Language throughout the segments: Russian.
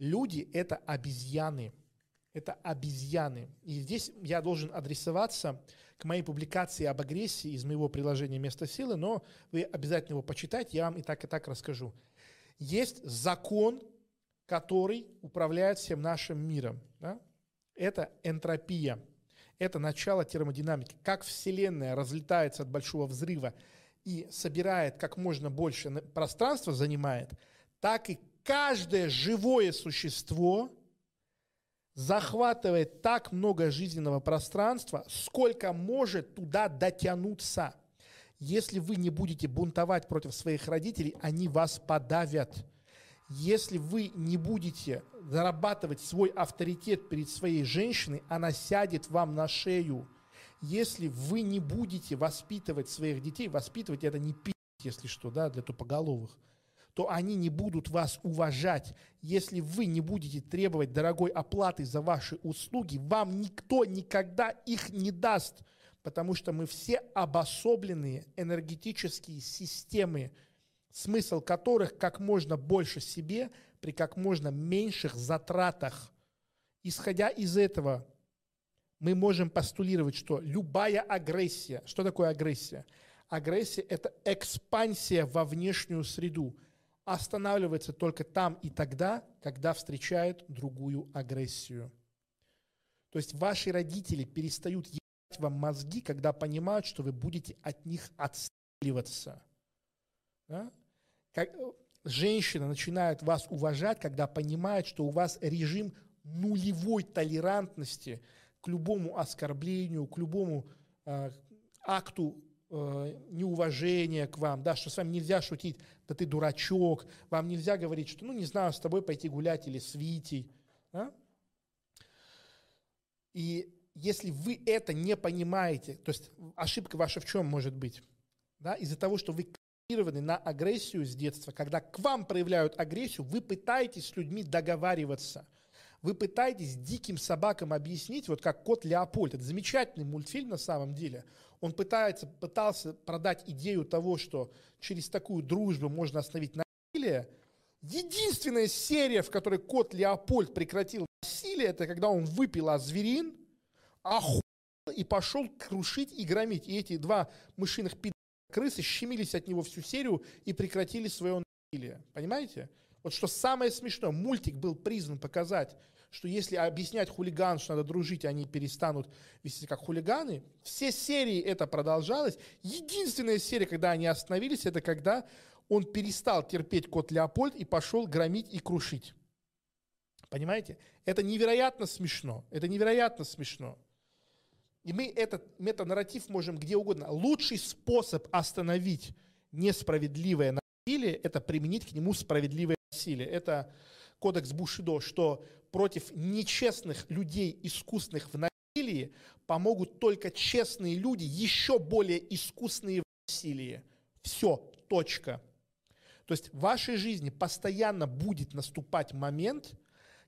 Люди – это обезьяны. Это обезьяны. И здесь я должен адресоваться к моей публикации об агрессии из моего приложения «Место силы», но вы обязательно его почитайте, я вам и так, и так расскажу. Есть закон, который управляет всем нашим миром. Да? Это энтропия. Это начало термодинамики. Как Вселенная разлетается от большого взрыва и собирает как можно больше пространства, занимает, так и каждое живое существо захватывает так много жизненного пространства, сколько может туда дотянуться. Если вы не будете бунтовать против своих родителей, они вас подавят. Если вы не будете зарабатывать свой авторитет перед своей женщиной, она сядет вам на шею. Если вы не будете воспитывать своих детей, воспитывать это не пить, если что, да, для тупоголовых – то они не будут вас уважать. Если вы не будете требовать дорогой оплаты за ваши услуги, вам никто никогда их не даст, потому что мы все обособленные энергетические системы, смысл которых как можно больше себе при как можно меньших затратах. Исходя из этого, мы можем постулировать, что любая агрессия, что такое агрессия? Агрессия – это экспансия во внешнюю среду – останавливается только там и тогда, когда встречает другую агрессию. То есть ваши родители перестают ебать вам мозги, когда понимают, что вы будете от них отстреливаться. Да? Как, женщина начинает вас уважать, когда понимает, что у вас режим нулевой толерантности к любому оскорблению, к любому э, акту неуважение к вам, да, что с вами нельзя шутить, да ты дурачок, вам нельзя говорить, что, ну, не знаю, с тобой пойти гулять или с Витей, да? И если вы это не понимаете, то есть ошибка ваша в чем может быть? Да, из-за того, что вы концентрированы на агрессию с детства, когда к вам проявляют агрессию, вы пытаетесь с людьми договариваться – вы пытаетесь диким собакам объяснить, вот как кот Леопольд, это замечательный мультфильм на самом деле, он пытается, пытался продать идею того, что через такую дружбу можно остановить насилие. Единственная серия, в которой кот Леопольд прекратил насилие, это когда он выпил азверин, охуел и пошел крушить и громить. И эти два мышиных пи*** крысы щемились от него всю серию и прекратили свое насилие. Понимаете? Вот что самое смешное, мультик был призван показать, что если объяснять хулиган, что надо дружить, они перестанут вести как хулиганы. Все серии это продолжалось. Единственная серия, когда они остановились, это когда он перестал терпеть кот Леопольд и пошел громить и крушить. Понимаете? Это невероятно смешно. Это невероятно смешно. И мы этот метанарратив можем где угодно. Лучший способ остановить несправедливое насилие – это применить к нему справедливое насилие. Это кодекс Бушидо, что против нечестных людей, искусных в насилии, помогут только честные люди, еще более искусные в насилии. Все, точка. То есть в вашей жизни постоянно будет наступать момент,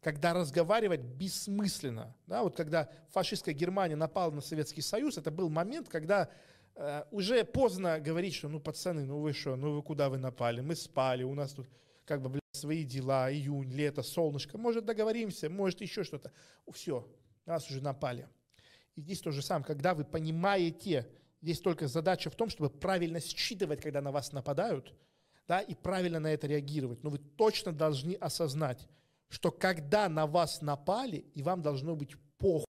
когда разговаривать бессмысленно. Да, вот когда фашистская Германия напала на Советский Союз, это был момент, когда э, уже поздно говорить, что ну пацаны, ну вы что, ну вы куда вы напали, мы спали, у нас тут как бы, блядь, свои дела, июнь, лето, солнышко, может, договоримся, может, еще что-то. Все, нас уже напали. И здесь то же самое, когда вы понимаете, здесь только задача в том, чтобы правильно считывать, когда на вас нападают, да, и правильно на это реагировать. Но вы точно должны осознать, что когда на вас напали, и вам должно быть похуй,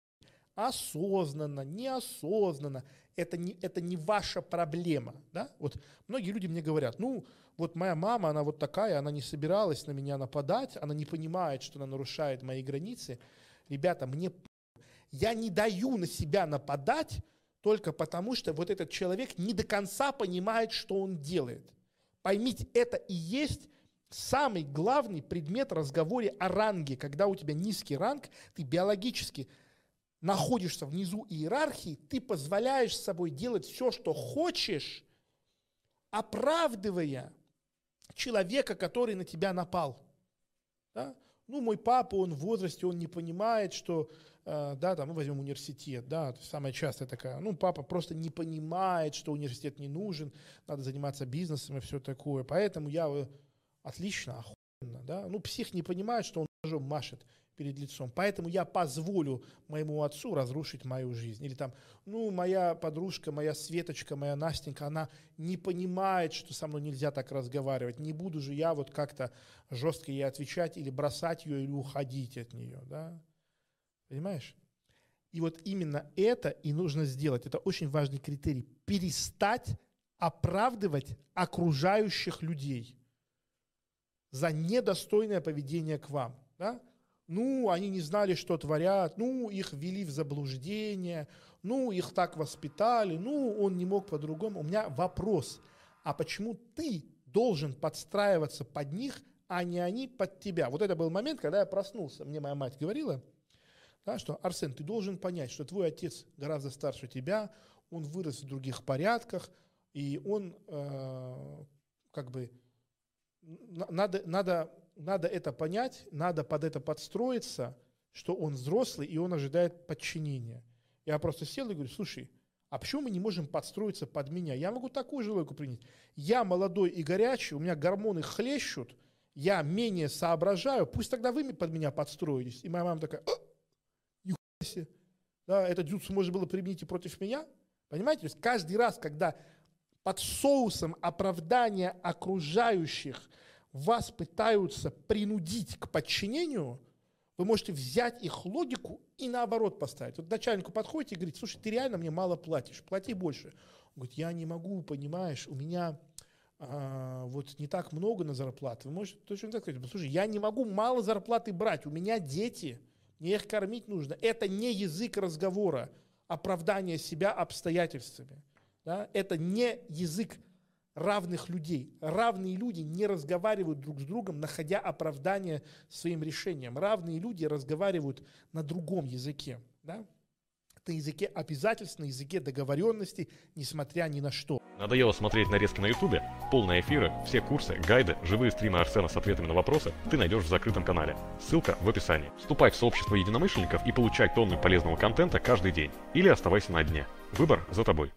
осознанно, неосознанно, это не, это не ваша проблема, да, вот многие люди мне говорят, ну, вот моя мама, она вот такая, она не собиралась на меня нападать, она не понимает, что она нарушает мои границы, ребята, мне я не даю на себя нападать только потому, что вот этот человек не до конца понимает, что он делает. Поймите, это и есть самый главный предмет в разговоре о ранге. Когда у тебя низкий ранг, ты биологически находишься внизу иерархии, ты позволяешь с собой делать все, что хочешь, оправдывая человека, который на тебя напал. Да? Ну, мой папа, он в возрасте, он не понимает, что, э, да, там, мы возьмем университет, да, самая частая такая, ну, папа просто не понимает, что университет не нужен, надо заниматься бизнесом и все такое, поэтому я, э, отлично, охуенно, да, ну, псих не понимает, что он ножом машет перед лицом. Поэтому я позволю моему отцу разрушить мою жизнь. Или там, ну, моя подружка, моя Светочка, моя Настенька, она не понимает, что со мной нельзя так разговаривать. Не буду же я вот как-то жестко ей отвечать или бросать ее, или уходить от нее, да? Понимаешь? И вот именно это и нужно сделать. Это очень важный критерий. Перестать оправдывать окружающих людей за недостойное поведение к вам. Да? Ну, они не знали, что творят, ну, их ввели в заблуждение, ну, их так воспитали, ну, он не мог по-другому. У меня вопрос, а почему ты должен подстраиваться под них, а не они под тебя? Вот это был момент, когда я проснулся. Мне моя мать говорила, да, что, Арсен, ты должен понять, что твой отец гораздо старше тебя, он вырос в других порядках, и он э, как бы надо, надо надо это понять, надо под это подстроиться, что он взрослый и он ожидает подчинения. Я просто сел и говорю, слушай, а почему мы не можем подстроиться под меня? Я могу такую же логику принять. Я молодой и горячий, у меня гормоны хлещут, я менее соображаю, пусть тогда вы под меня подстроитесь. И моя мама такая, нихуя себе, да, это дзюцу можно было применить и против меня. Понимаете? То есть каждый раз, когда под соусом оправдания окружающих – вас пытаются принудить к подчинению, вы можете взять их логику и наоборот поставить. Вот начальнику подходите и говорите, слушай, ты реально мне мало платишь, плати больше. Он говорит, я не могу, понимаешь, у меня а, вот не так много на зарплату. Вы можете точно так сказать, слушай, я не могу мало зарплаты брать, у меня дети, мне их кормить нужно. Это не язык разговора, оправдание себя обстоятельствами. Да? Это не язык равных людей. Равные люди не разговаривают друг с другом, находя оправдание своим решениям. Равные люди разговаривают на другом языке. Да? На языке обязательств, на языке договоренности, несмотря ни на что. Надоело смотреть нарезки на ютубе? Полные эфиры, все курсы, гайды, живые стримы Арсена с ответами на вопросы ты найдешь в закрытом канале. Ссылка в описании. Вступай в сообщество единомышленников и получай тонны полезного контента каждый день. Или оставайся на дне. Выбор за тобой.